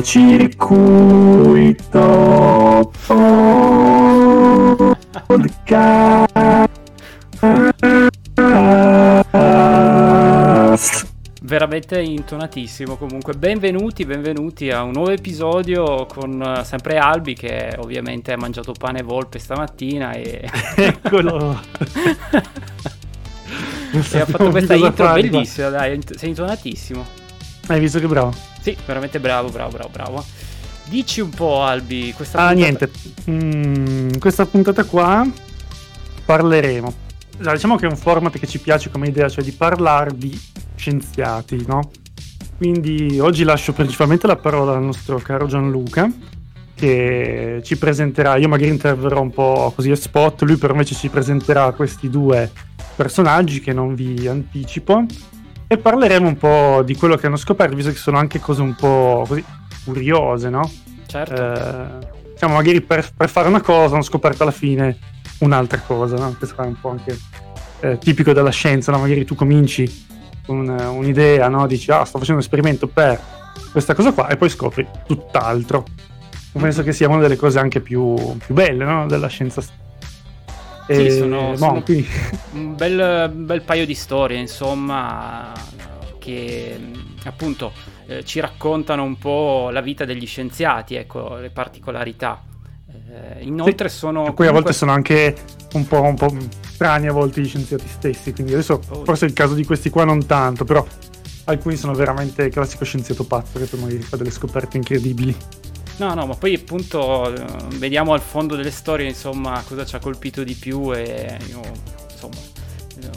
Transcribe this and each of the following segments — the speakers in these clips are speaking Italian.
cortocircuito podcast. Veramente intonatissimo comunque. Benvenuti, benvenuti a un nuovo episodio con uh, sempre Albi che ovviamente ha mangiato pane e volpe stamattina e... Eccolo! e ha fatto questa intro fare, bellissima, dai, sei intonatissimo. Hai visto che bravo? Sì, veramente bravo, bravo, bravo, bravo. Dici un po' Albi, questa ah, puntata... niente. Mm, questa puntata qua parleremo. Diciamo che è un format che ci piace come idea, cioè di parlare di scienziati, no? Quindi oggi lascio principalmente la parola al nostro caro Gianluca che ci presenterà, io magari interverrò un po' così a spot, lui però invece ci presenterà questi due personaggi che non vi anticipo e parleremo un po' di quello che hanno scoperto, visto che sono anche cose un po' così curiose, no? Certo. Eh, diciamo, magari per, per, fare una cosa hanno scoperto alla fine un'altra cosa, no? Questo è un po' anche eh, tipico della scienza, no? Magari tu cominci con un'idea, no? Dici, ah, sto facendo un esperimento per questa cosa qua e poi scopri tutt'altro. Penso che sia una delle cose anche più, più belle, no? Della scienza sì, sono, sono quindi... un bel, bel, paio di storie, insomma, che appunto eh, ci raccontano un po' la vita degli scienziati, ecco, le particolarità. Eh, inoltre sì, sono... Poi comunque... a volte sono anche un po', un po', strani a volte gli scienziati stessi, quindi adesso oh, forse il caso di questi qua non tanto, però alcuni sono veramente il classico scienziato pazzo che poi magari fa delle scoperte incredibili. No, no, ma poi appunto eh, vediamo al fondo delle storie, insomma, cosa ci ha colpito di più e io, insomma, eh,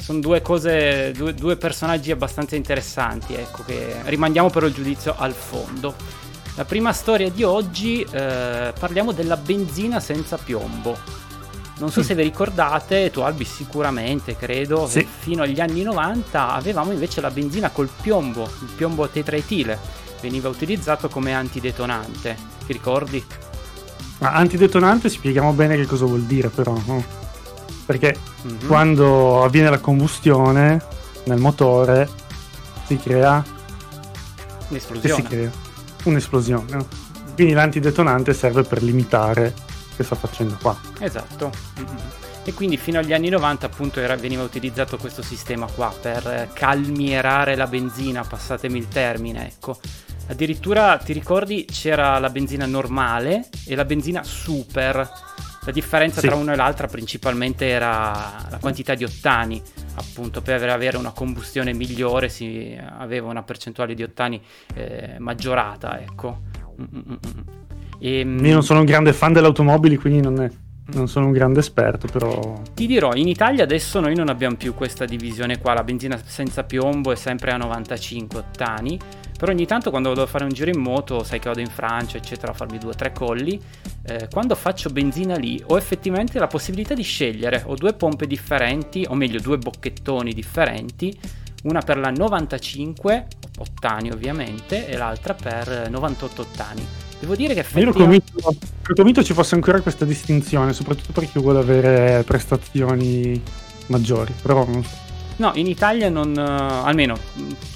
sono due cose, due, due, personaggi abbastanza interessanti, ecco, che rimandiamo però il giudizio al fondo. La prima storia di oggi eh, parliamo della benzina senza piombo. Non so mm. se vi ricordate, tu Albi sicuramente credo, sì. fino agli anni 90 avevamo invece la benzina col piombo, il piombo tetraetile veniva utilizzato come antidetonante, ti ricordi? Ma antidetonante spieghiamo bene che cosa vuol dire però, no? Perché mm-hmm. quando avviene la combustione nel motore si crea un'esplosione. Si crea un'esplosione. No? Quindi l'antidetonante serve per limitare questa faccenda qua. Esatto. Mm-hmm. E quindi fino agli anni 90 appunto era, veniva utilizzato questo sistema qua per calmierare la benzina, passatemi il termine, ecco. Addirittura ti ricordi c'era la benzina normale e la benzina super. La differenza sì. tra una e l'altra principalmente era la quantità di ottani, appunto per avere una combustione migliore si aveva una percentuale di ottani eh, maggiorata, ecco. E, ehm, Io non sono un grande fan delle automobili, quindi non, è, non sono un grande esperto, però... Ti dirò, in Italia adesso noi non abbiamo più questa divisione qua, la benzina senza piombo è sempre a 95 ottani, però ogni tanto quando vado a fare un giro in moto, sai che vado in Francia, eccetera, a farmi due o tre colli, eh, quando faccio benzina lì ho effettivamente la possibilità di scegliere, ho due pompe differenti, o meglio due bocchettoni differenti, una per la 95 ottani ovviamente e l'altra per 98 ottani. Devo dire che effettivamente... Io ero convinto, ci fosse ancora questa distinzione, soprattutto per chi vuole avere prestazioni maggiori, però non so. No, in Italia non, uh, almeno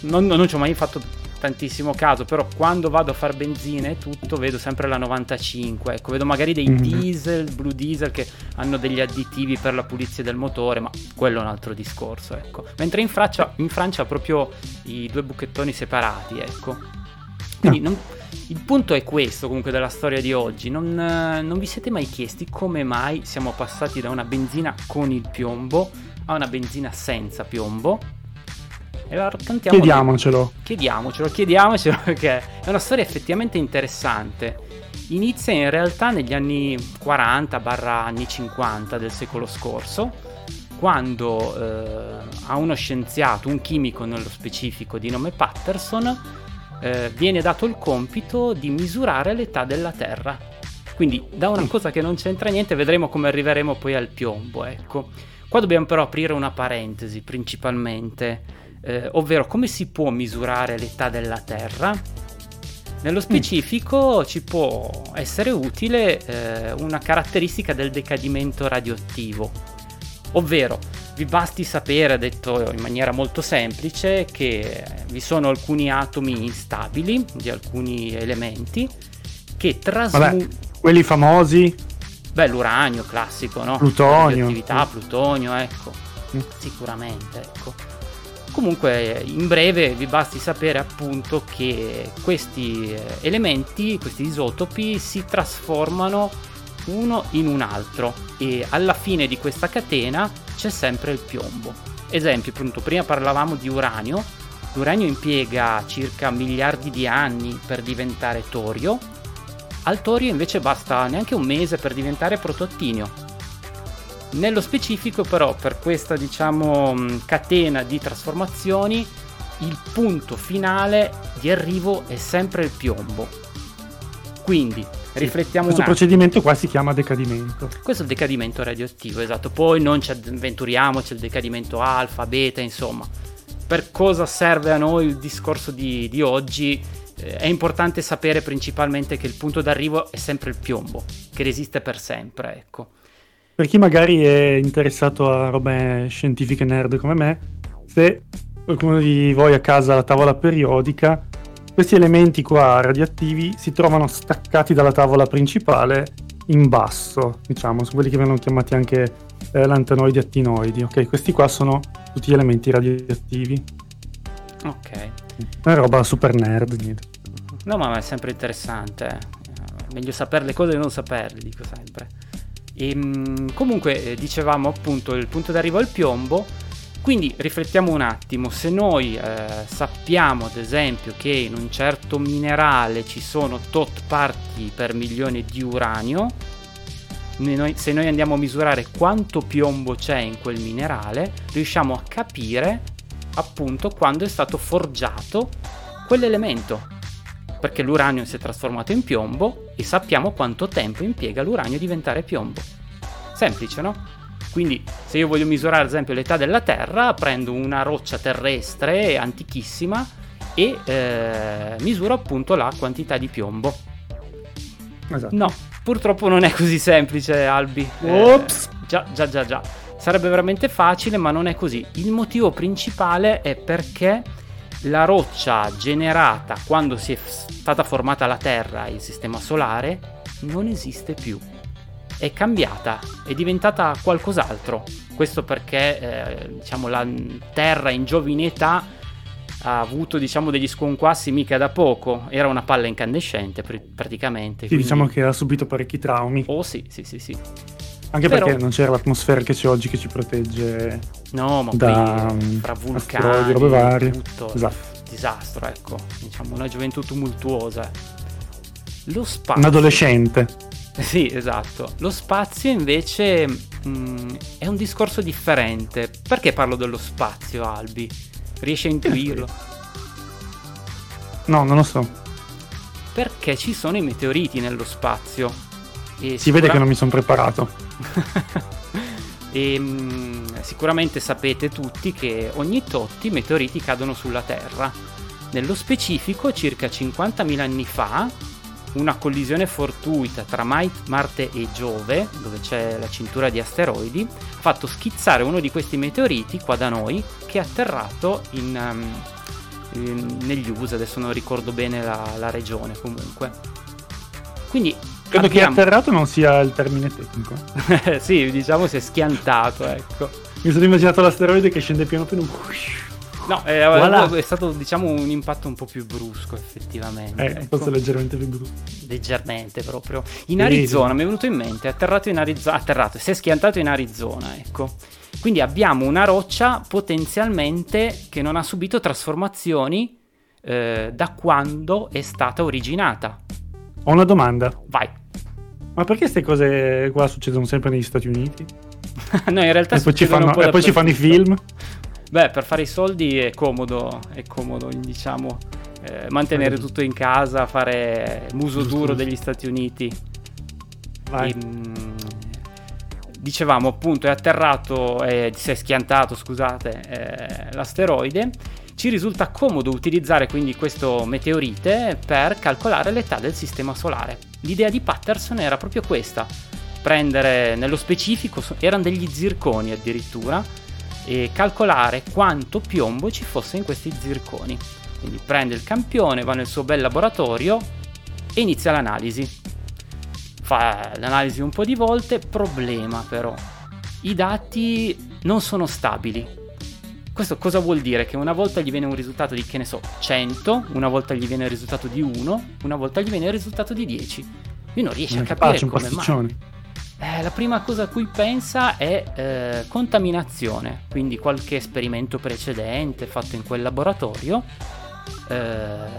non, non ci ho mai fatto tantissimo caso, però quando vado a fare benzina e tutto vedo sempre la 95, ecco, vedo magari dei mm-hmm. diesel, blue diesel che hanno degli additivi per la pulizia del motore, ma quello è un altro discorso, ecco. Mentre in Francia, in Francia proprio i due buchettoni separati, ecco. Quindi no. non, il punto è questo comunque della storia di oggi, non, non vi siete mai chiesti come mai siamo passati da una benzina con il piombo a una benzina senza piombo? E. Chiediamocelo. Chiediamocelo, chiediamocelo perché è una storia effettivamente interessante. Inizia in realtà negli anni 40 anni 50 del secolo scorso, quando eh, a uno scienziato, un chimico nello specifico di nome Patterson, eh, viene dato il compito di misurare l'età della Terra. Quindi da una mm. cosa che non c'entra niente vedremo come arriveremo poi al piombo, ecco. Qua dobbiamo però aprire una parentesi principalmente eh, ovvero come si può misurare l'età della Terra. Nello specifico mm. ci può essere utile eh, una caratteristica del decadimento radioattivo, ovvero vi basti sapere, detto in maniera molto semplice, che vi sono alcuni atomi instabili di alcuni elementi che trasmutano... Quelli famosi? Beh, l'uranio classico, no? Plutonio. Attività, plutonio, ecco. Mm. Sicuramente, ecco. Comunque, in breve vi basti sapere appunto che questi eh, elementi, questi isotopi, si trasformano uno in un altro e alla fine di questa catena c'è sempre il piombo. Esempio, appunto, prima parlavamo di uranio. L'uranio impiega circa miliardi di anni per diventare torio. Al torio invece basta neanche un mese per diventare protottinio. Nello specifico però per questa diciamo catena di trasformazioni il punto finale di arrivo è sempre il piombo. Quindi riflettiamo Questo procedimento qua si chiama decadimento. Questo è il decadimento radioattivo, esatto. Poi non ci avventuriamo, c'è il decadimento alfa, beta, insomma. Per cosa serve a noi il discorso di, di oggi? Eh, è importante sapere principalmente che il punto d'arrivo è sempre il piombo, che resiste per sempre, ecco. Per chi magari è interessato a robe scientifiche nerd come me, se qualcuno di voi a casa ha la tavola periodica, questi elementi qua radioattivi si trovano staccati dalla tavola principale in basso, diciamo, sono quelli che vengono chiamati anche eh, lantanoidi attinoidi, ok? Questi qua sono tutti gli elementi radioattivi. Ok. È roba super nerd, niente. No, ma è sempre interessante. Eh. Meglio sapere le cose che non saperle, dico sempre. E, ehm, comunque, eh, dicevamo appunto, il punto d'arrivo al piombo quindi riflettiamo un attimo, se noi eh, sappiamo ad esempio che in un certo minerale ci sono tot parti per milione di uranio, noi, se noi andiamo a misurare quanto piombo c'è in quel minerale, riusciamo a capire appunto quando è stato forgiato quell'elemento. Perché l'uranio si è trasformato in piombo e sappiamo quanto tempo impiega l'uranio a diventare piombo. Semplice, no? Quindi se io voglio misurare ad esempio l'età della Terra, prendo una roccia terrestre antichissima e eh, misuro appunto la quantità di piombo. Esatto. No, purtroppo non è così semplice, Albi. Ops! Eh, già, già, già, già. Sarebbe veramente facile, ma non è così. Il motivo principale è perché la roccia generata quando si è stata formata la Terra, il Sistema Solare, non esiste più è cambiata, è diventata qualcos'altro. Questo perché eh, diciamo, la Terra in giovine età ha avuto diciamo, degli sconquassi mica da poco, era una palla incandescente pr- praticamente. Sì, quindi... diciamo che ha subito parecchi traumi. Oh sì, sì, sì, sì. Anche Però... perché non c'era l'atmosfera che c'è oggi che ci protegge no, ma da qui, fra vulcani, robe varie. Tutto, esatto. disastro, ecco. Diciamo una gioventù tumultuosa. Lo spazio. Un adolescente. Sì, esatto. Lo spazio invece mh, mm, è un discorso differente. Perché parlo dello spazio, Albi? Riesci a intuirlo? No, non lo so. Perché ci sono i meteoriti nello spazio. E si sicura... vede che non mi sono preparato. e mh, mm, sicuramente sapete tutti che ogni tot i meteoriti cadono sulla Terra. Nello specifico, circa 50.000 anni fa, una collisione fortuita tra Marte e Giove, dove c'è la cintura di asteroidi, ha fatto schizzare uno di questi meteoriti qua da noi che è atterrato in, um, in, negli USA, adesso non ricordo bene la, la regione comunque. Quindi Credo abbiamo... che atterrato non sia il termine tecnico. sì, diciamo si è schiantato, ecco. Mi sono immaginato l'asteroide che scende piano piano. No, eh, voilà. è stato diciamo un impatto un po' più brusco effettivamente. Eh, ecco. forse leggermente più brusco. Leggermente proprio. In Arizona, mi è venuto in mente, è atterrato in Arizona, atterrato, si è schiantato in Arizona, ecco. Quindi abbiamo una roccia potenzialmente che non ha subito trasformazioni eh, da quando è stata originata. Ho una domanda. Vai. Ma perché queste cose qua succedono sempre negli Stati Uniti? no, in realtà e poi ci fanno, e poi ci fanno i film. Beh, per fare i soldi è comodo, è comodo, diciamo, eh, mantenere tutto in casa, fare muso duro degli Stati Uniti. Vai. E, mh, dicevamo appunto è atterrato, eh, si è schiantato, scusate, eh, l'asteroide. Ci risulta comodo utilizzare quindi questo meteorite per calcolare l'età del sistema solare. L'idea di Patterson era proprio questa, prendere nello specifico, erano degli zirconi addirittura, e calcolare quanto piombo ci fosse in questi zirconi. Quindi prende il campione, va nel suo bel laboratorio e inizia l'analisi. Fa l'analisi un po' di volte, problema però. I dati non sono stabili. Questo cosa vuol dire? Che una volta gli viene un risultato di, che ne so, 100, una volta gli viene il risultato di 1, una volta gli viene il risultato di 10. Lui non riesce a capire come mai. Eh, la prima cosa a cui pensa è eh, contaminazione, quindi qualche esperimento precedente fatto in quel laboratorio eh,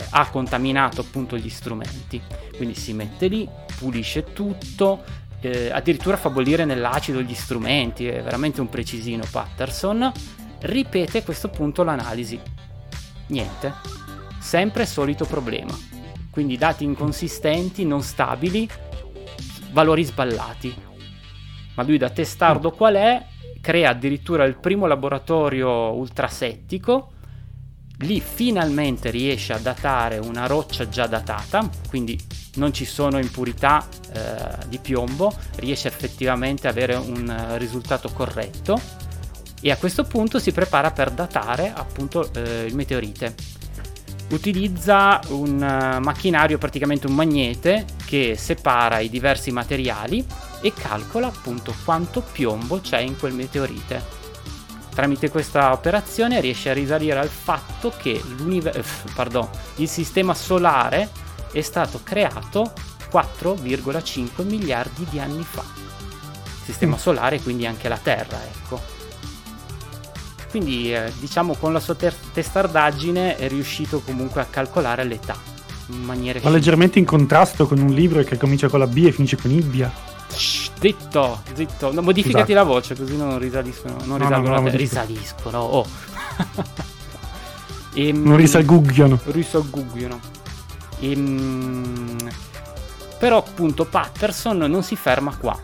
ha contaminato appunto gli strumenti. Quindi si mette lì, pulisce tutto, eh, addirittura fa bollire nell'acido gli strumenti, è veramente un precisino Patterson ripete a questo punto l'analisi. Niente, sempre solito problema. Quindi dati inconsistenti, non stabili, valori sballati. Ma lui da testardo qual è, crea addirittura il primo laboratorio ultrasettico, lì finalmente riesce a datare una roccia già datata, quindi non ci sono impurità eh, di piombo, riesce effettivamente ad avere un risultato corretto e a questo punto si prepara per datare appunto eh, il meteorite. Utilizza un uh, macchinario, praticamente un magnete, che separa i diversi materiali e calcola appunto quanto piombo c'è in quel meteorite. Tramite questa operazione riesce a risalire al fatto che eh, pardon, il sistema solare è stato creato 4,5 miliardi di anni fa. Sistema mm. solare, quindi anche la Terra, ecco. Quindi eh, diciamo con la sua ter- testardaggine è riuscito comunque a calcolare l'età in maniera... Ma leggermente in contrasto con un libro che comincia con la B e finisce con Ibbia. Zitto, zitto. No, modificati esatto. la voce così non risaliscono. Non no, risalgono no, no, Risaliscono, oh. e, ehm, non risalgugliano. Risalgugliano. E, ehm, però appunto Patterson non si ferma qua.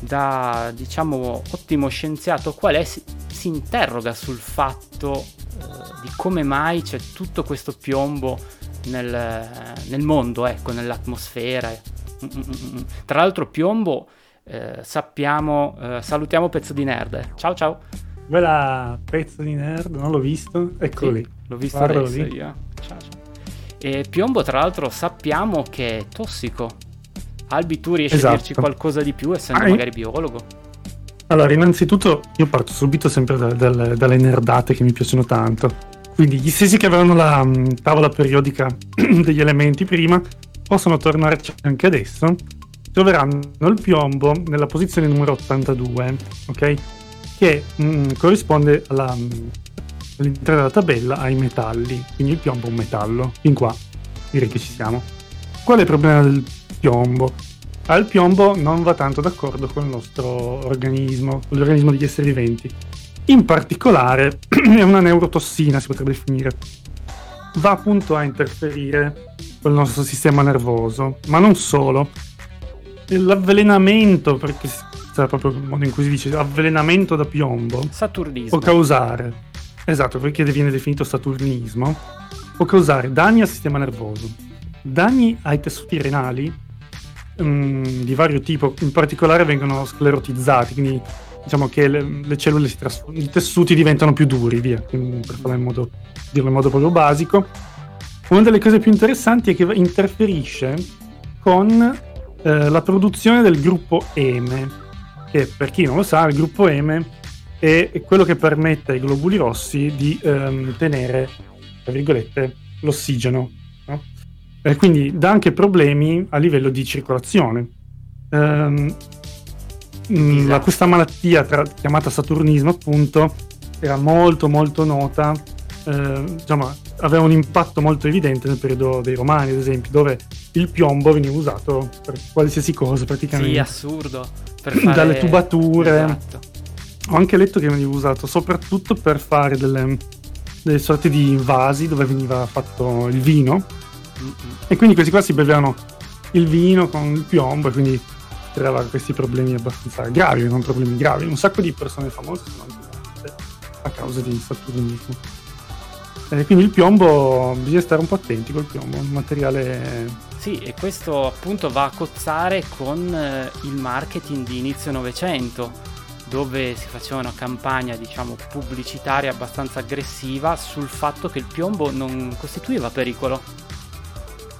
Da diciamo ottimo scienziato qual è si interroga sul fatto eh, di come mai c'è tutto questo piombo nel, nel mondo, ecco, nell'atmosfera. Mm, mm, mm, Tra l'altro piombo, eh, sappiamo, eh, salutiamo Pezzo di Nerd. Ciao ciao. Bella Pezzo di Nerd, non l'ho visto, eccolo sì, lì. L'ho visto adesso io. Ciao ciao. E piombo tra l'altro sappiamo che è tossico. Albi tu riesci esatto. a dirci qualcosa di più essendo ah, magari biologo? Allora, innanzitutto io parto subito sempre da, da, dalle nerdate che mi piacciono tanto. Quindi gli stessi che avevano la um, tavola periodica degli elementi prima possono tornarci anche adesso. Troveranno il piombo nella posizione numero 82, ok? Che mh, mm, corrisponde alla, mm, all'interno della tabella ai metalli. Quindi il piombo è un metallo. Fin qua direi che ci siamo. Qual è il problema del piombo? al piombo non va tanto d'accordo con il nostro organismo, con l'organismo degli esseri viventi. In particolare è una neurotossina, si potrebbe definire. Va appunto a interferire con il nostro sistema nervoso, ma non solo. L'avvelenamento, perché sarà proprio il modo in cui si dice avvelenamento da piombo, Saturnismo. può causare, esatto, perché viene definito saturnismo, può causare danni al sistema nervoso, danni ai tessuti renali um, di vario tipo, in particolare vengono sclerotizzati, quindi diciamo che le, le cellule si trasformano, i tessuti diventano più duri, via, per farlo in modo, dirlo in modo proprio basico. Una delle cose più interessanti è che interferisce con eh, la produzione del gruppo EME, che per chi non lo sa, il gruppo EME è quello che permette ai globuli rossi di ehm, tenere, tra virgolette, l'ossigeno e quindi dà anche problemi a livello di circolazione. Um, esatto. Questa malattia tra, chiamata saturnismo, appunto, era molto molto nota, eh, diciamo, aveva un impatto molto evidente nel periodo dei Romani, ad esempio, dove il piombo veniva usato per qualsiasi cosa praticamente. Sì, assurdo. Fare... Dalle tubature. Esatto. Ho anche letto che veniva usato soprattutto per fare delle, delle sorte di vasi dove veniva fatto il vino e quindi questi qua si bevevano il vino con il piombo e quindi creava questi problemi abbastanza gravi, non problemi gravi. Un sacco di persone famose sono anche a causa di saturnismo. E quindi il piombo, bisogna stare un po' attenti col piombo, un materiale... Sì, e questo appunto va a cozzare con eh, il marketing di inizio Novecento, dove si faceva una campagna diciamo pubblicitaria abbastanza aggressiva sul fatto che il piombo non costituiva pericolo.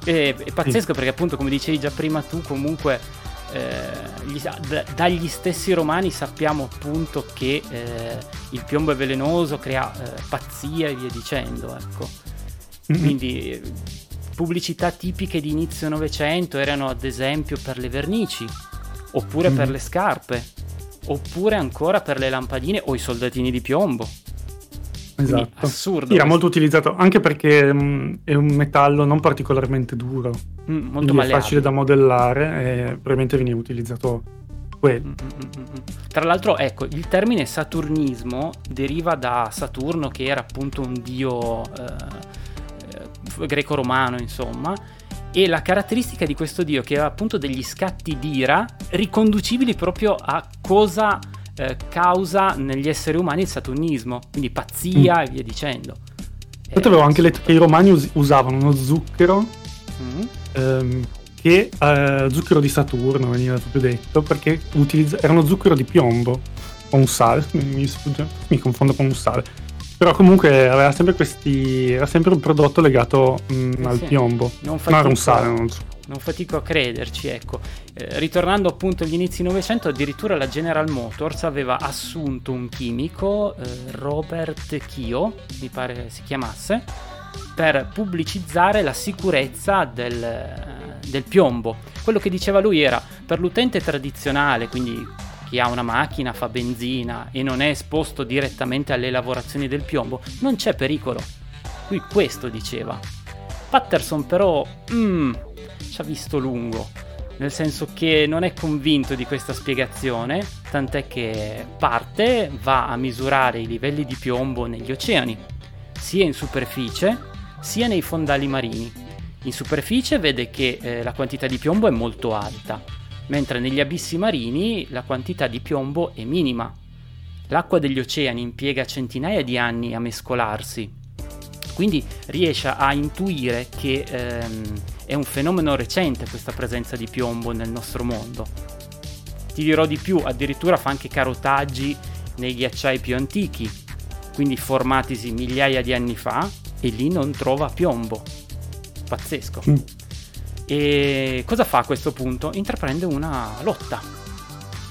E, è pazzesco perché appunto come dicevi già prima tu comunque eh, gli, d- dagli stessi romani sappiamo appunto che eh, il piombo è velenoso, crea eh, pazzia e via dicendo, ecco. Mm-hmm. Quindi pubblicità tipiche di inizio Novecento erano ad esempio per le vernici, oppure mm-hmm. per le scarpe, oppure ancora per le lampadine o i soldatini di piombo. Esatto. assurdo. Era molto utilizzato anche perché mh, mm, è un metallo non particolarmente duro. Mm, molto è facile da modellare e probabilmente veniva utilizzato quello. Mm, mm, mm, Tra l'altro, ecco, il termine saturnismo deriva da Saturno, che era appunto un dio eh, greco-romano, insomma. E la caratteristica di questo dio, che aveva appunto degli scatti d'ira riconducibili proprio a cosa eh, causa negli esseri umani il saturnismo, quindi pazzia mm. e via dicendo. Io avevo anche letto che i romani us- usavano uno zucchero mm. ehm, che eh, zucchero di Saturno veniva proprio detto perché utilizza- era uno zucchero di piombo o un sale, mi, sfugge, mi confondo con un sale. Però comunque aveva sempre questi. Era sempre un prodotto legato mh, mm, eh al sì. piombo. Non no, era un sale, non so non fatico a crederci, ecco. Eh, ritornando appunto agli inizi Novecento, addirittura la General Motors aveva assunto un chimico, eh, Robert Kio, mi pare si chiamasse, per pubblicizzare la sicurezza del, eh, del piombo. Quello che diceva lui era, per l'utente tradizionale, quindi chi ha una macchina, fa benzina e non è esposto direttamente alle lavorazioni del piombo, non c'è pericolo. Lui questo diceva. Patterson però, mm, ci ha visto lungo, nel senso che non è convinto di questa spiegazione, tant'è che parte, va a misurare i livelli di piombo negli oceani, sia in superficie sia nei fondali marini. In superficie vede che eh, la quantità di piombo è molto alta, mentre negli abissi marini la quantità di piombo è minima. L'acqua degli oceani impiega centinaia di anni a mescolarsi, quindi riesce a intuire che ehm, è un fenomeno recente questa presenza di piombo nel nostro mondo. Ti dirò di più, addirittura fa anche carotaggi nei ghiacciai più antichi, quindi formatisi migliaia di anni fa, e lì non trova piombo. Pazzesco. Mm. E cosa fa a questo punto? Intraprende una lotta.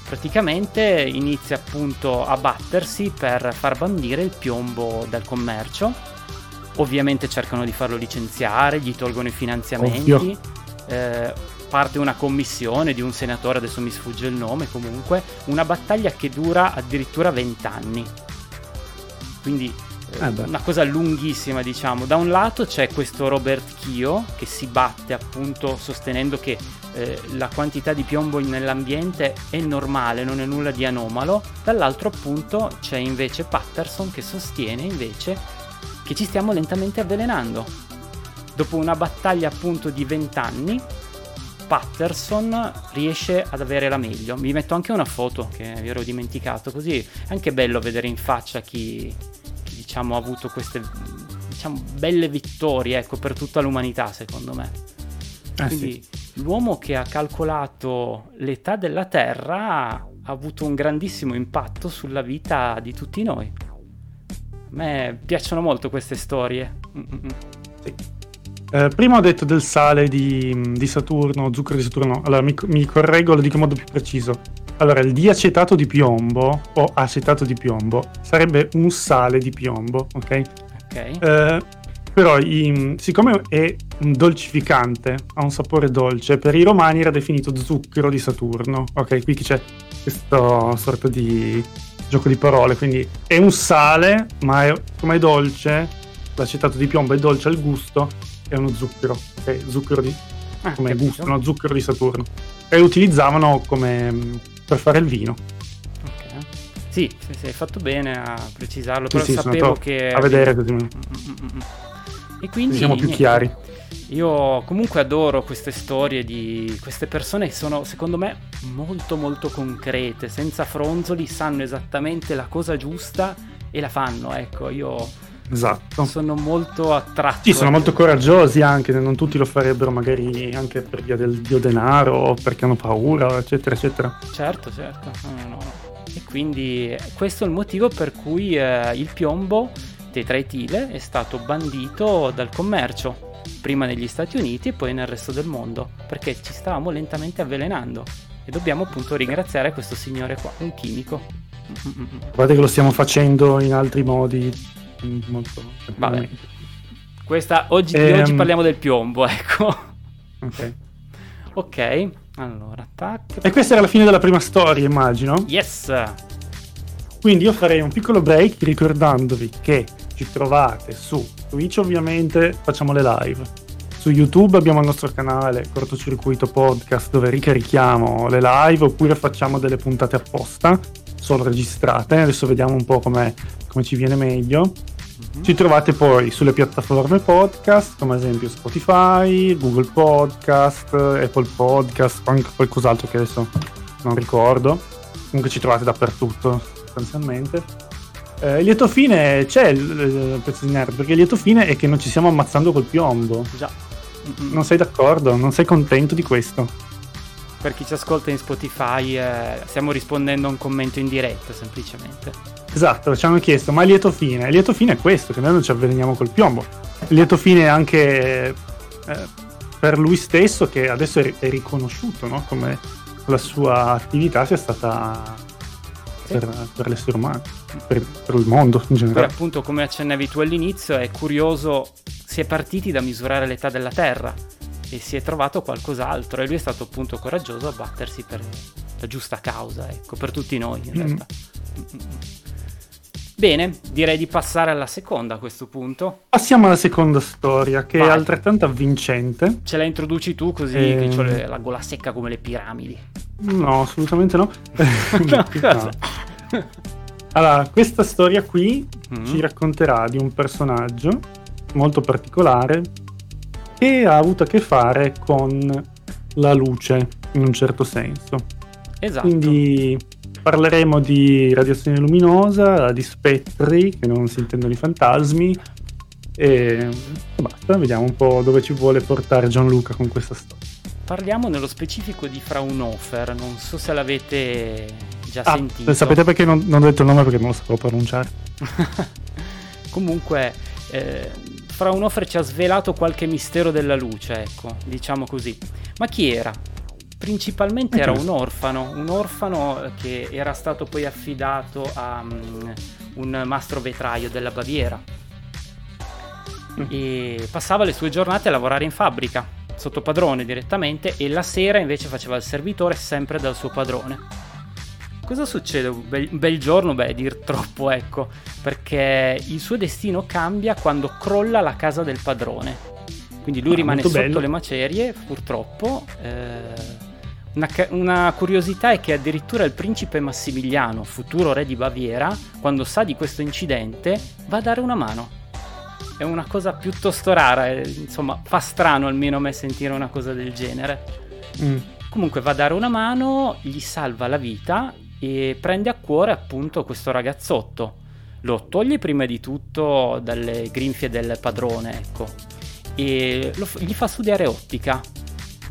Praticamente inizia appunto a battersi per far bandire il piombo dal commercio Ovviamente cercano di farlo licenziare, gli tolgono i finanziamenti. Eh, parte una commissione di un senatore, adesso mi sfugge il nome comunque, una battaglia che dura addirittura 20 anni. Quindi eh, eh una cosa lunghissima, diciamo. Da un lato c'è questo Robert Kio che si batte appunto sostenendo che eh, la quantità di piombo nell'ambiente è normale, non è nulla di anomalo. Dall'altro appunto c'è invece Patterson che sostiene invece che ci stiamo lentamente avvelenando. Dopo una battaglia appunto di 20 anni, Patterson riesce ad avere la meglio. Vi metto anche una foto che vi ero dimenticato, così è anche bello vedere in faccia chi, chi diciamo, ha avuto queste diciamo, belle vittorie ecco, per tutta l'umanità, secondo me. Eh, Quindi sì. l'uomo che ha calcolato l'età della Terra ha avuto un grandissimo impatto sulla vita di tutti noi. Me piacciono molto queste storie. Sì. Eh, prima ho detto del sale di, di, Saturno, zucchero di Saturno. Allora mi, mi, correggo, lo dico in modo più preciso. Allora, il diacetato di piombo o acetato di piombo sarebbe un sale di piombo, ok? Ok. Eh, però, i, siccome è un dolcificante, ha un sapore dolce, per i romani era definito zucchero di Saturno, ok? Qui c'è questa sorta di gioco di parole, quindi è un sale, ma è, come è dolce, l'acetato di piombo è dolce al gusto, è uno zucchero, ok? Zucchero di... Ah, come gusto, no? Zucchero di Saturno. E lo utilizzavano come per fare il vino. Ok. Sì, sì, sì, hai fatto bene a precisarlo, però sì, sapevo che... A vedere così. Mm, mm, mm, e quindi... Siamo più niente. chiari. Io comunque adoro queste storie di queste persone che sono secondo me molto molto concrete, senza fronzoli, sanno esattamente la cosa giusta e la fanno, ecco, io Esatto. Sono molto attratti. Sì, sono molto coraggiosi anche, non tutti lo farebbero magari anche per via del dio denaro o perché hanno paura, eccetera, eccetera. Certo, certo. No, no. E quindi questo è il motivo per cui eh, il piombo tetraetile è stato bandito dal commercio, prima negli Stati Uniti e poi nel resto del mondo, perché ci stavamo lentamente avvelenando. E dobbiamo appunto ringraziare questo signore qua, un chimico. Guardate che lo stiamo facendo in altri modi. Molto Vabbè. Questa, oggi, ehm... oggi parliamo del piombo, ecco. Ok. Ok, allora, tac. E questa era la fine della prima storia, immagino. Yes! Quindi io farei un piccolo break ricordandovi che ci trovate su Twitch ovviamente, facciamo le live. Su YouTube abbiamo il nostro canale Cortocircuito Podcast dove ricarichiamo le live oppure facciamo delle puntate apposta, solo registrate. Adesso vediamo un po' come ci viene meglio. Mm-hmm. Ci trovate poi sulle piattaforme podcast, come ad esempio Spotify, Google Podcast, Apple Podcast, anche qualcos'altro che adesso non ricordo. Comunque ci trovate dappertutto, sostanzialmente. Eh, il lieto fine c'è il pezzo di nerd, perché il lieto fine è che non ci stiamo ammazzando col piombo. Già. Mm-mm. Non sei d'accordo? Non sei contento di questo? Per chi ci ascolta in Spotify, eh, stiamo rispondendo a un commento in diretta, semplicemente. Esatto, ci hanno chiesto, ma il lieto fine? Il lieto fine è questo, che noi non ci avveleniamo col piombo. Il lieto fine è anche eh, per lui stesso, che adesso è, è riconosciuto, no? Come la sua attività sia stata per, per l'essere umano, per, per, il mondo in generale. Poi appunto, come accennavi tu all'inizio, è curioso, si è partiti da misurare l'età della Terra e si è trovato qualcos'altro e lui è stato appunto coraggioso a battersi per la giusta causa, ecco, per tutti noi in realtà. Mm. Bene, direi di passare alla seconda a questo punto. Passiamo alla seconda storia, che Vai. è altrettanto avvincente. Ce la introduci tu così e... che ho le, la gola secca come le piramidi. No, assolutamente no. no, no. Allora, questa storia qui mm. ci racconterà di un personaggio molto particolare che ha avuto a che fare con la luce, in un certo senso. Esatto. Quindi parleremo di radiazione luminosa, di spettri, che non si intendono i fantasmi, e basta, vediamo un po' dove ci vuole portare Gianluca con questa storia. Parliamo nello specifico di Fraunhofer, non so se l'avete già ah, sentito. Sapete perché non, non, ho detto il nome perché non lo sapevo pronunciare. Comunque, eh, Fraunhofer ci ha svelato qualche mistero della luce, ecco, diciamo così. Ma chi era? Principalmente era un orfano, un orfano che era stato poi affidato a um, un mastro vetraio della Baviera mm. e passava le sue giornate a lavorare in fabbrica, sotto padrone direttamente, e la sera invece faceva il servitore sempre dal suo padrone. Cosa succede un bel, bel giorno? Beh, dir troppo, ecco, perché il suo destino cambia quando crolla la casa del padrone. Quindi lui ah, rimane sotto bello. le macerie, purtroppo. Eh, una, una, curiosità è che addirittura il principe Massimiliano, futuro re di Baviera, quando sa di questo incidente, va a dare una mano. È una cosa piuttosto rara, eh, insomma, fa strano almeno a me sentire una cosa del genere. Mm. Comunque va a dare una mano, gli salva la vita e prende a cuore appunto questo ragazzotto. Lo toglie prima di tutto dalle grinfie del padrone, ecco, e lo, gli fa studiare ottica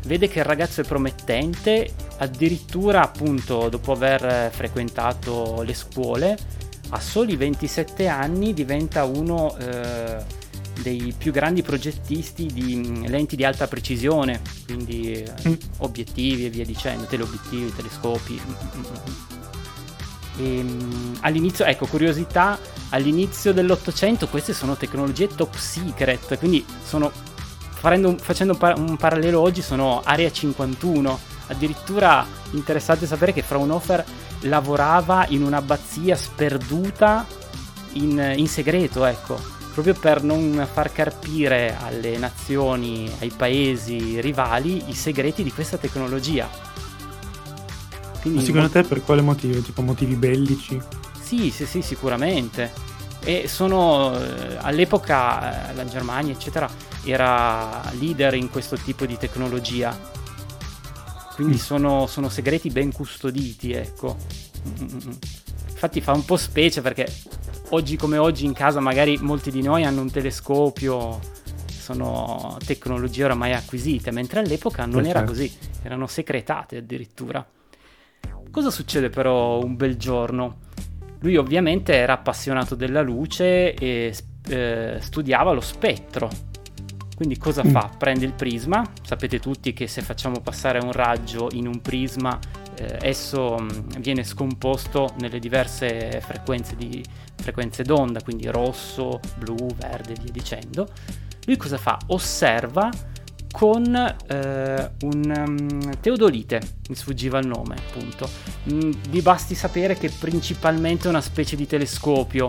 vede che il ragazzo è promettente, addirittura appunto dopo aver frequentato le scuole, a soli 27 anni diventa uno eh, dei più grandi progettisti di mm, lenti di alta precisione, quindi eh, mm. obiettivi e via dicendo, teleobiettivi, telescopi. Mm, e, um, all'inizio, ecco, curiosità, all'inizio dell'Ottocento queste sono tecnologie top secret, quindi sono Farendo, facendo un, par- un, parallelo oggi sono Area 51. Addirittura interessante sapere che Fraunhofer lavorava in un'abbazia sperduta in, in segreto, ecco, proprio per non far carpire alle nazioni, ai paesi rivali i segreti di questa tecnologia. Quindi, Ma secondo te per quale motivo? Tipo motivi bellici? Sì, sì, sì, sicuramente e sono eh, all'epoca eh, la Germania eccetera era leader in questo tipo di tecnologia quindi mm. sono, sono, segreti ben custoditi ecco infatti fa un po' specie perché oggi come oggi in casa magari molti di noi hanno un telescopio sono tecnologie oramai acquisite mentre all'epoca non era certo. così erano secretate addirittura Cosa succede però un bel giorno? Lui ovviamente era appassionato della luce e eh, studiava lo spettro. Quindi cosa mm. fa? Prende il prisma, sapete tutti che se facciamo passare un raggio in un prisma eh, esso mh, mm, viene scomposto nelle diverse frequenze, di, frequenze d'onda, quindi rosso, blu, verde e via dicendo. Lui cosa fa? Osserva con eh, un um, teodolite, mi sfuggiva il nome appunto. Mm, vi basti sapere che principalmente è una specie di telescopio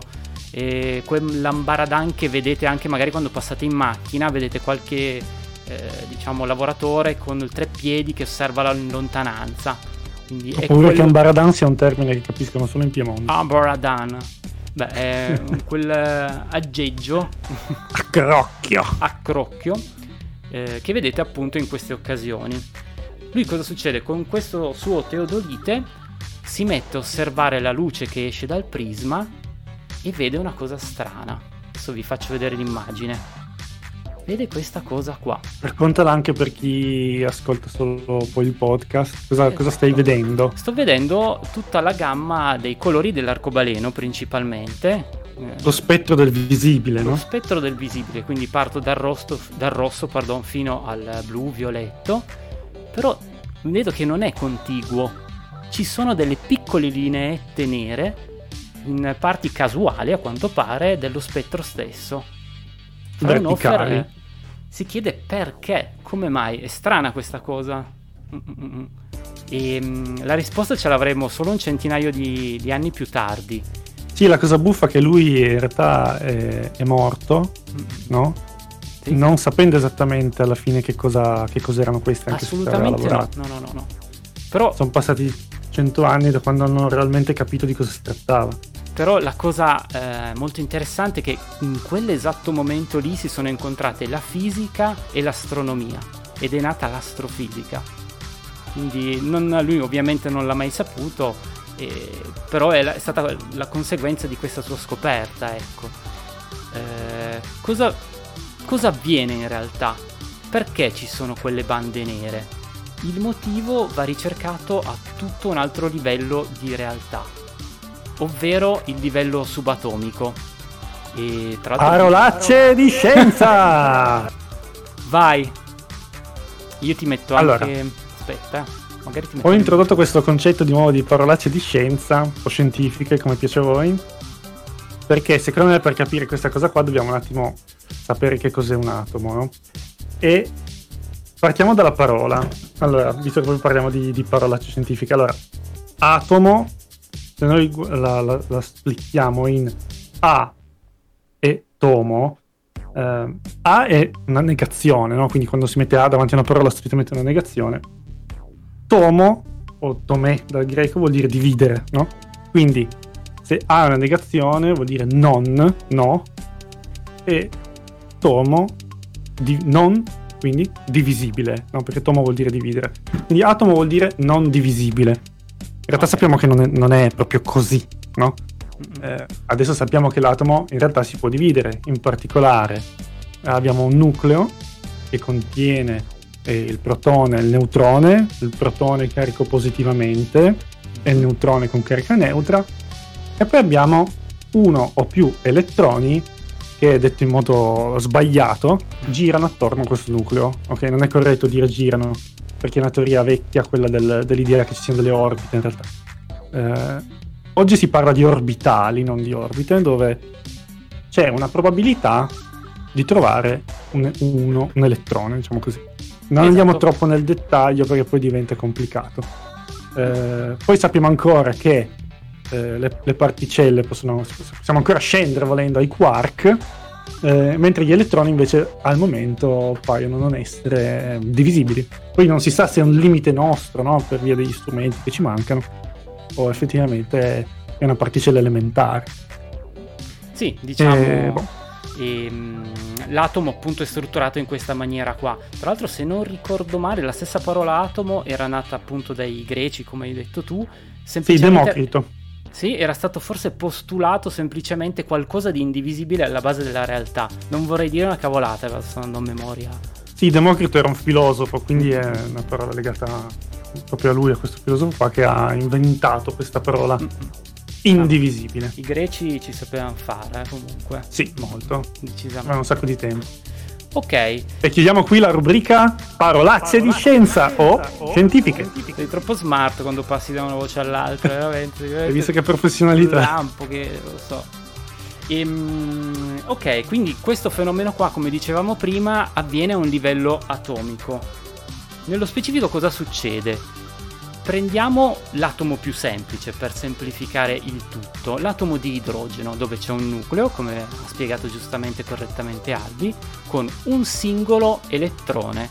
e quell'ambaradan che vedete anche magari quando passate in macchina, vedete qualche eh, diciamo lavoratore con il tre piedi che osserva la lontananza. Quindi Ho paura quello... che ambaradan sia un termine che capiscono solo in Piemonte. Ambaradan. Beh, è quel eh, aggeggio a crocchio. a crocchio eh, che vedete appunto in queste occasioni. Lui cosa succede? Con questo suo teodolite si mette a osservare la luce che esce dal prisma e vede una cosa strana. Adesso vi faccio vedere l'immagine. Vede questa cosa qua. Raccontala anche per chi ascolta solo poi il podcast. Cosa, esatto. cosa stai vedendo? Sto vedendo tutta la gamma dei colori dell'arcobaleno principalmente lo spettro del visibile, lo no? spettro del visibile, quindi parto dal, rosto, dal rosso pardon, fino al blu violetto, però vedo che non è contiguo, ci sono delle piccole lineette nere in parti casuali a quanto pare dello spettro stesso. Fraunhofer si chiede perché, come mai, è strana questa cosa. E um, la risposta ce l'avremo solo un centinaio di, di anni più tardi sì, la cosa buffa è che lui in realtà è, è morto, no? Sì. Non sapendo esattamente alla fine che, cosa, che cos'erano queste. Anche Assolutamente no. no, no, no, no. Però... Sono passati cento anni da quando hanno realmente capito di cosa si trattava. Però la cosa eh, molto interessante è che in quell'esatto momento lì si sono incontrate la fisica e l'astronomia ed è nata l'astrofisica. Quindi non, lui ovviamente non l'ha mai saputo, e, però è, la, è, stata la conseguenza di questa sua scoperta, ecco. Eh, cosa, cosa avviene in realtà? Perché ci sono quelle bande nere? Il motivo va ricercato a tutto un altro livello di realtà, ovvero il livello subatomico. E tra. Parolacce parolacce di scienza! Vai! Io ti metto allora. anche... Aspetta. Magari ti Ho introdotto questo concetto di nuovo di parolacce di scienza o scientifiche, come piace a voi. Perché secondo me per capire questa cosa qua dobbiamo un attimo sapere che cos'è un atomo, no? E partiamo dalla parola. Allora, visto che poi parliamo di, di parolacce scientifiche, allora, atomo, se noi la, la, la splittiamo in A e tomo, eh, A è una negazione, no? Quindi quando si mette A davanti a una parola, strettamente una negazione tomo o tomè dal greco vuol dire dividere, no? Quindi se A è una negazione vuol dire non, no, e tomo, di, non, quindi divisibile, no? Perché tomo vuol dire dividere. Quindi atomo vuol dire non divisibile. In realtà sappiamo che non è, non è proprio così, no? Eh, adesso sappiamo che l'atomo in realtà si può dividere, in particolare abbiamo un nucleo che contiene il protone e il neutrone, il protone carico positivamente e il neutrone con carica neutra, e poi abbiamo uno o più elettroni che, detto in modo sbagliato, girano attorno a questo nucleo. Ok, non è corretto dire girano, perché è una teoria vecchia quella del, dell'idea che ci siano delle orbite in realtà. Eh, oggi si parla di orbitali, non di orbite, dove c'è una probabilità di trovare un, uno, un elettrone, diciamo così. Non esatto. andiamo troppo nel dettaglio perché poi diventa complicato. Eh, poi sappiamo ancora che eh, le, le, particelle possono, possiamo ancora scendere volendo ai quark, eh, mentre gli elettroni invece al momento paiono non essere eh, divisibili. Poi non si sa se è un limite nostro no? per via degli strumenti che ci mancano o effettivamente è una particella elementare. Sì, diciamo... Eh, boh e, ehm, l'atomo appunto è strutturato in questa maniera qua. Tra l'altro se non ricordo male la stessa parola atomo era nata appunto dai greci come hai detto tu. Sì, Democrito. Sì, era stato forse postulato semplicemente qualcosa di indivisibile alla base della realtà. Non vorrei dire una cavolata, sto andando a memoria. Sì, Democrito era un filosofo, quindi è una parola legata proprio a lui, a questo filosofo qua, che ha inventato questa parola mm-hmm. indivisibile. I greci ci sapevano fare, eh, comunque. Sì, molto. Decisamente. Ma un sacco di tempo. Ok. E chiudiamo qui la rubrica parolazze, di scienza, o, o scientifiche. scientifiche. Sei troppo smart quando passi da una voce all'altra, veramente. Hai visto che professionalità? Lampo che lo so. Ehm, ok, quindi questo fenomeno qua, come dicevamo prima, avviene a un livello atomico. Nello specifico cosa succede? Prendiamo l'atomo più semplice per semplificare il tutto, l'atomo di idrogeno, dove c'è un nucleo, come ha spiegato giustamente e correttamente Albi, con un singolo elettrone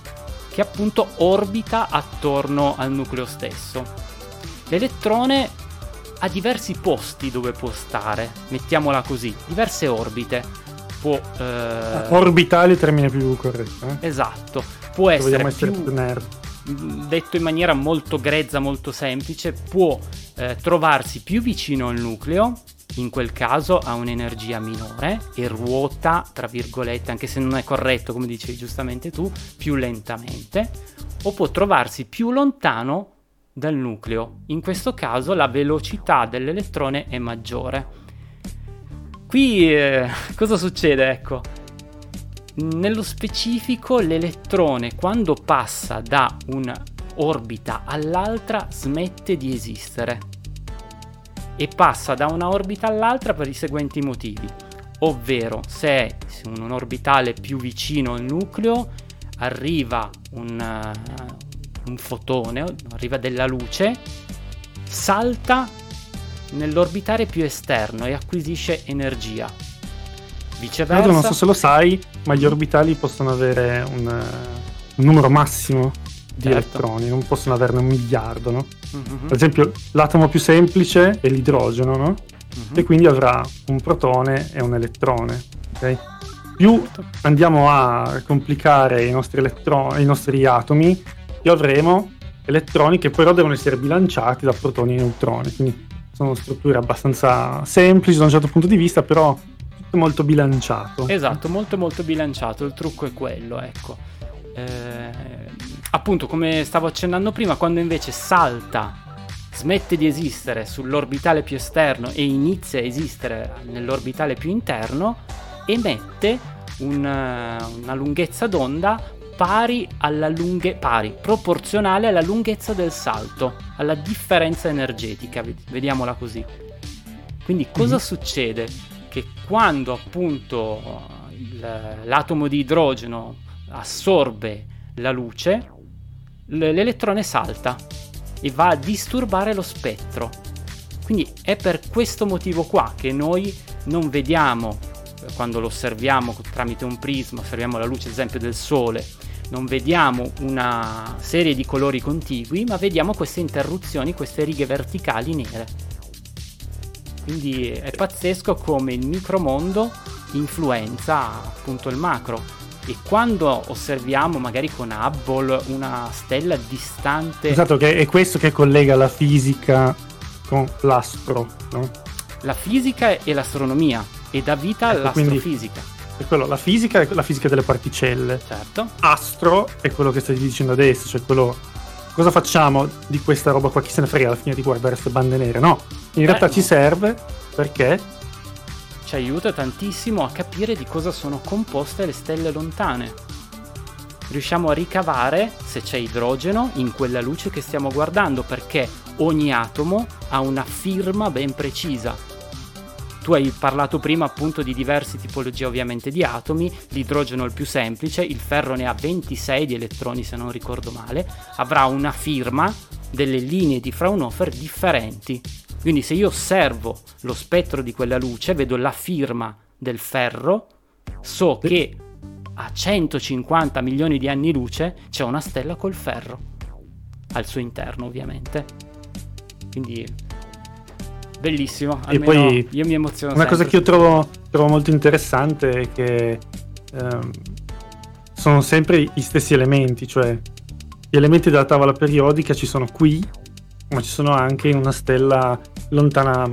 che appunto orbita attorno al nucleo stesso. L'elettrone ha diversi posti dove può stare, mettiamola così, diverse orbite. Può, eh... Orbitale è il termine più corretto. Eh? Esatto, può essere, essere più... nerd detto in maniera molto grezza, molto semplice, può eh, trovarsi più vicino al nucleo, in quel caso ha un'energia minore e ruota, tra virgolette, anche se non è corretto, come dicevi giustamente tu, più lentamente, o può trovarsi più lontano dal nucleo. In questo caso la velocità dell'elettrone è maggiore. Qui eh, cosa succede? Ecco, nello specifico l'elettrone quando passa da un'orbita all'altra smette di esistere. E passa da una orbita all'altra per i seguenti motivi, ovvero se è un orbitale più vicino al nucleo arriva un, un fotone, arriva della luce, salta nell'orbitare più esterno e acquisisce energia Viceversa. non so se lo sai, ma gli orbitali possono avere un, un numero massimo di certo. elettroni, non possono averne un miliardo, no? Mm-hmm. Per esempio, l'atomo più semplice è l'idrogeno, no? Mm-hmm. E quindi avrà un protone e un elettrone, ok? Più andiamo a complicare i nostri, elettroni, i nostri atomi, più avremo elettroni che però devono essere bilanciati da protoni e neutroni. Quindi sono strutture abbastanza semplici da un certo punto di vista, però molto bilanciato. Esatto, molto molto bilanciato, il trucco è quello, ecco. Eh, appunto, come stavo accennando prima, quando invece salta, smette di esistere sull'orbitale più esterno e inizia a esistere nell'orbitale più interno, emette una, una lunghezza d'onda pari alla lunghe, pari, proporzionale alla lunghezza del salto, alla differenza energetica, vediamola così. Quindi cosa mm-hmm. succede? Che quando appunto l'atomo di idrogeno assorbe la luce, l'elettrone salta e va a disturbare lo spettro. Quindi è per questo motivo qua che noi non vediamo, quando lo osserviamo tramite un prisma, osserviamo la luce ad esempio del sole, non vediamo una serie di colori contigui, ma vediamo queste interruzioni, queste righe verticali nere. Quindi è pazzesco come il micromondo influenza appunto il macro. E quando osserviamo magari con Hubble una stella distante... Esatto, che è questo che collega la fisica con l'astro, no? La fisica e l'astronomia e dà vita ecco, all'astrofisica. È quello, la fisica è la fisica delle particelle. Certo. Astro è quello che stai dicendo adesso, cioè quello cosa facciamo di questa roba qua? Chi se ne frega alla fine di guardare queste bande nere? No, in realtà no. ci serve perché ci aiuta tantissimo a capire di cosa sono composte le stelle lontane. Riusciamo a ricavare se c'è idrogeno in quella luce che stiamo guardando perché ogni atomo ha una firma ben precisa tu hai parlato prima appunto di diverse tipologie ovviamente di atomi, l'idrogeno è il più semplice, il ferro ne ha 26 di elettroni se non ricordo male, avrà una firma, delle linee di Fraunhofer differenti. Quindi se io osservo lo spettro di quella luce, vedo la firma del ferro, so che a 150 milioni di anni luce c'è una stella col ferro al suo interno ovviamente. Quindi bellissimo. E poi io mi emoziono. Una sempre. cosa che io trovo, trovo, molto interessante è che ehm, sono sempre gli stessi elementi, cioè gli elementi della tavola periodica ci sono qui, ma ci sono anche in una stella lontana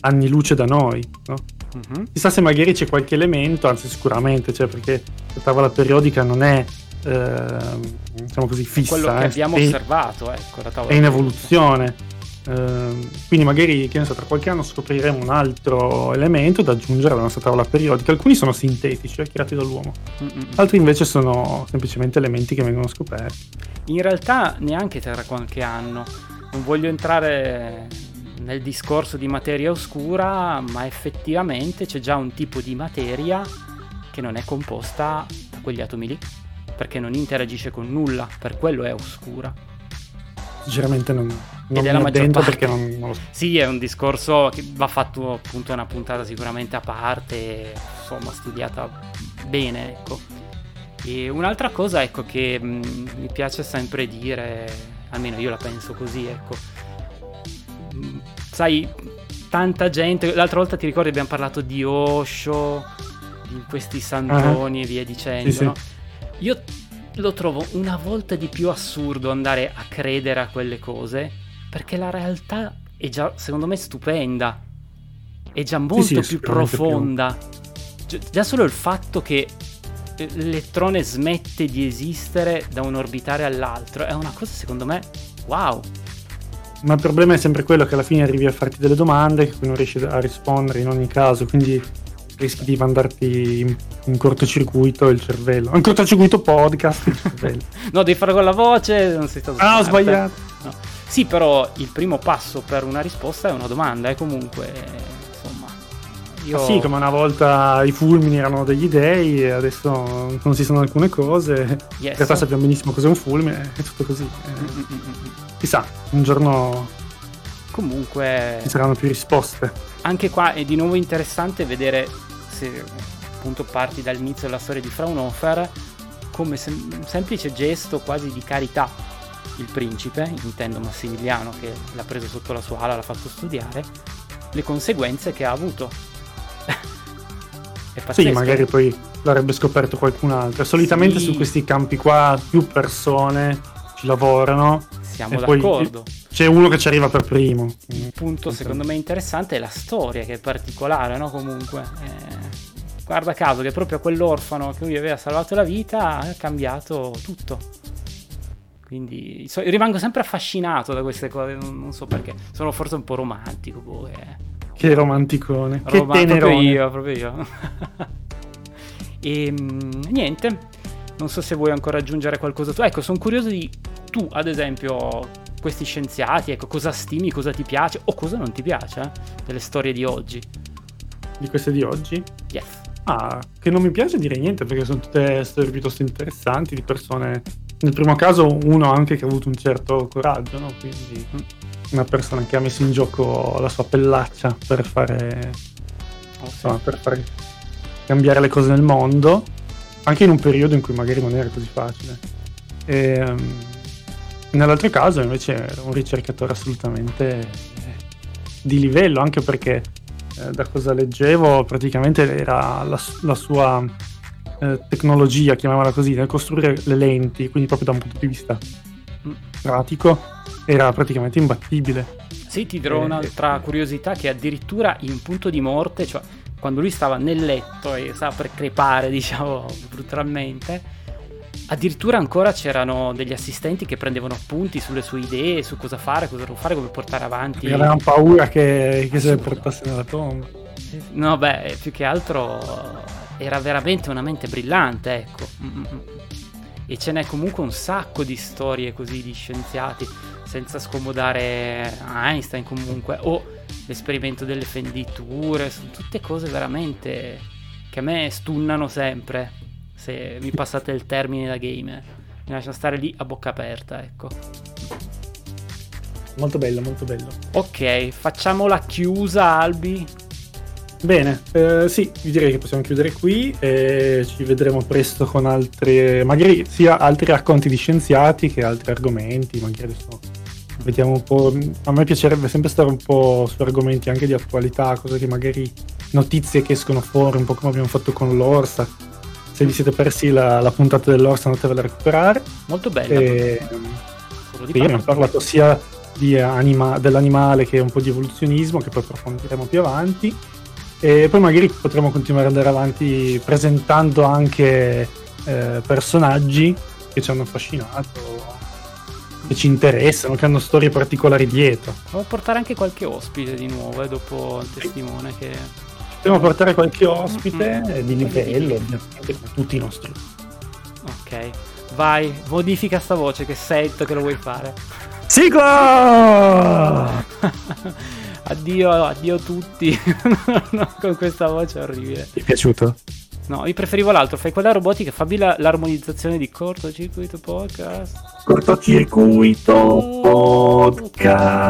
anni luce da noi, no? Uh-huh. Chissà se magari c'è qualche elemento, anzi sicuramente, cioè perché la tavola periodica non è eh, diciamo così, fissa. Quello che eh, abbiamo è, osservato, ecco, la tavola è in evoluzione. Eh, quindi magari, che ne so, tra qualche anno scopriremo un altro elemento da aggiungere alla nostra tavola periodica. Alcuni sono sintetici, eh, creati dall'uomo, Mm-mm. altri invece sono semplicemente elementi che vengono scoperti. In realtà neanche tra qualche anno. Non voglio entrare nel discorso di materia oscura, ma effettivamente c'è già un tipo di materia che non è composta da quegli atomi lì, perché non interagisce con nulla, per quello è oscura. Sinceramente non, non Ed è la maggior parte. perché non, non lo so. Sì, è un discorso che va fatto appunto una puntata sicuramente a parte, insomma, studiata bene, ecco. E un'altra cosa, ecco, che mh, mi piace sempre dire, almeno io la penso così, ecco. Mh, sai, tanta gente, l'altra volta ti ricordi abbiamo parlato di Osho, di questi santoni e via dicendo, Sì, sì. no? Io lo trovo una volta di più assurdo andare a credere a quelle cose perché la realtà è già, secondo me, stupenda. È già molto sì, più sicuramente più. profonda. Gi- Già solo il fatto che eh, l'elettrone smette di esistere da un orbitare all'altro è una cosa, secondo me, wow. Ma il problema è sempre quello che alla fine arrivi a farti delle domande che non riesci a rispondere in ogni caso, quindi rischi di mandarti in, in cortocircuito il cervello. In cortocircuito podcast. No, devi fare con la voce, non sei stato ah, ho sbagliato. No. Sì, però il primo passo per una risposta è una domanda, e comunque, eh, insomma, io... Ma sì, come una volta i fulmini erano degli dei e adesso non si sanno alcune cose. In Yes. realtà sappiamo benissimo cos'è un fulmine, è tutto così. Eh, mm, mm, mm. chissà, un giorno Comunque, ci saranno più risposte. anche qua è di nuovo interessante vedere se appunto parti dall'inizio della storia di Fraunhofer come sem- un semplice gesto quasi di carità il principe, intendo Massimiliano che l'ha preso sotto la sua ala, l'ha fatto studiare, le conseguenze che ha avuto. è pazzesco. Sì, magari poi l'avrebbe scoperto qualcun altro. Solitamente Sì. su questi campi qua più persone ci lavorano. Siamo d'accordo. C'è uno che ci arriva per primo. Il punto secondo me interessante è la storia che è particolare, no? Comunque, eh, guarda caso che proprio a quell'orfano che lui aveva salvato la vita ha cambiato tutto. Quindi so- rimango sempre affascinato da queste cose, non, non so perché. Sono forse un po' romantico, boh, eh. Che romanticone. Che Roma- proprio tenerone. io, proprio io. e mm, niente, non so se vuoi ancora aggiungere qualcosa tu. Ecco, sono curioso di tu, ad esempio, questi scienziati, ecco, cosa stimi, cosa ti piace o cosa non ti piace eh, delle storie di oggi. Di queste di oggi? Yes. Ah, che non mi piace dire niente perché sono tutte storie piuttosto interessanti di persone. Nel primo caso uno anche che ha avuto un certo coraggio, no? Quindi una persona che ha messo in gioco la sua pellaccia per fare, Oh, sì. insomma, per fare cambiare le cose nel mondo, anche in un periodo in cui magari non era così facile. E, ehm, nell'altro caso invece era un ricercatore assolutamente eh, di livello, anche perché eh, da cosa leggevo praticamente era la, la sua eh, tecnologia, chiamiamola così, nel costruire le lenti, quindi proprio da un punto di vista Mm. pratico, era praticamente imbattibile. Sì, ti dirò Eh, un'altra curiosità che addirittura in punto di morte, cioè quando lui stava nel letto e stava per crepare, diciamo brutalmente, addirittura ancora c'erano degli assistenti che prendevano appunti sulle sue idee, su cosa fare, cosa non fare, come portare avanti. Perché avevano paura che, che se le portasse nella tomba. No, beh, più che altro era veramente una mente brillante, ecco. E ce n'è comunque un sacco di storie così di scienziati, senza scomodare Einstein comunque, o l'esperimento delle fenditure, sono tutte cose veramente che a me stunnano sempre, se mi passate il termine da gamer. Mi lasciano stare lì a bocca aperta, ecco. Molto bello, molto bello. Ok, facciamo la chiusa, Albi. Bene, eh, sì, direi che possiamo chiudere qui e ci vedremo presto con altri, magari sia altri racconti di scienziati che altri argomenti, magari adesso vediamo un po', a me piacerebbe sempre stare un po' su argomenti anche di attualità, cose che magari notizie che escono fuori, un po' come abbiamo fatto con l'Orsa. Se vi siete persi la, la puntata dell'Orsa andatevela a recuperare. Molto bella. E, sì, abbiamo parlato sia di anima- dell'animale che un po' di evoluzionismo, che poi approfondiremo più avanti. E poi magari potremo continuare ad andare avanti presentando anche eh, personaggi che ci hanno affascinato, che ci interessano, che hanno storie particolari dietro. Devo portare anche qualche ospite di nuovo, eh, dopo il testimone che... Dobbiamo portare qualche ospite mm-hmm. di livello, ovviamente, tutti i nostri. Ok, vai, modifica sta voce che sento che lo vuoi fare. Sigla! addio, addio tutti con questa voce orribile. Ti è piaciuto? No, io preferivo l'altro. Fai quella robotica, fammi la, l'armonizzazione di cortocircuito podcast. Cortocircuito podcast.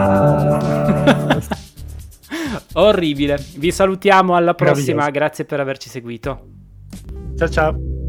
Orribile. Vi salutiamo alla prossima. Grazie per averci seguito. Ciao ciao.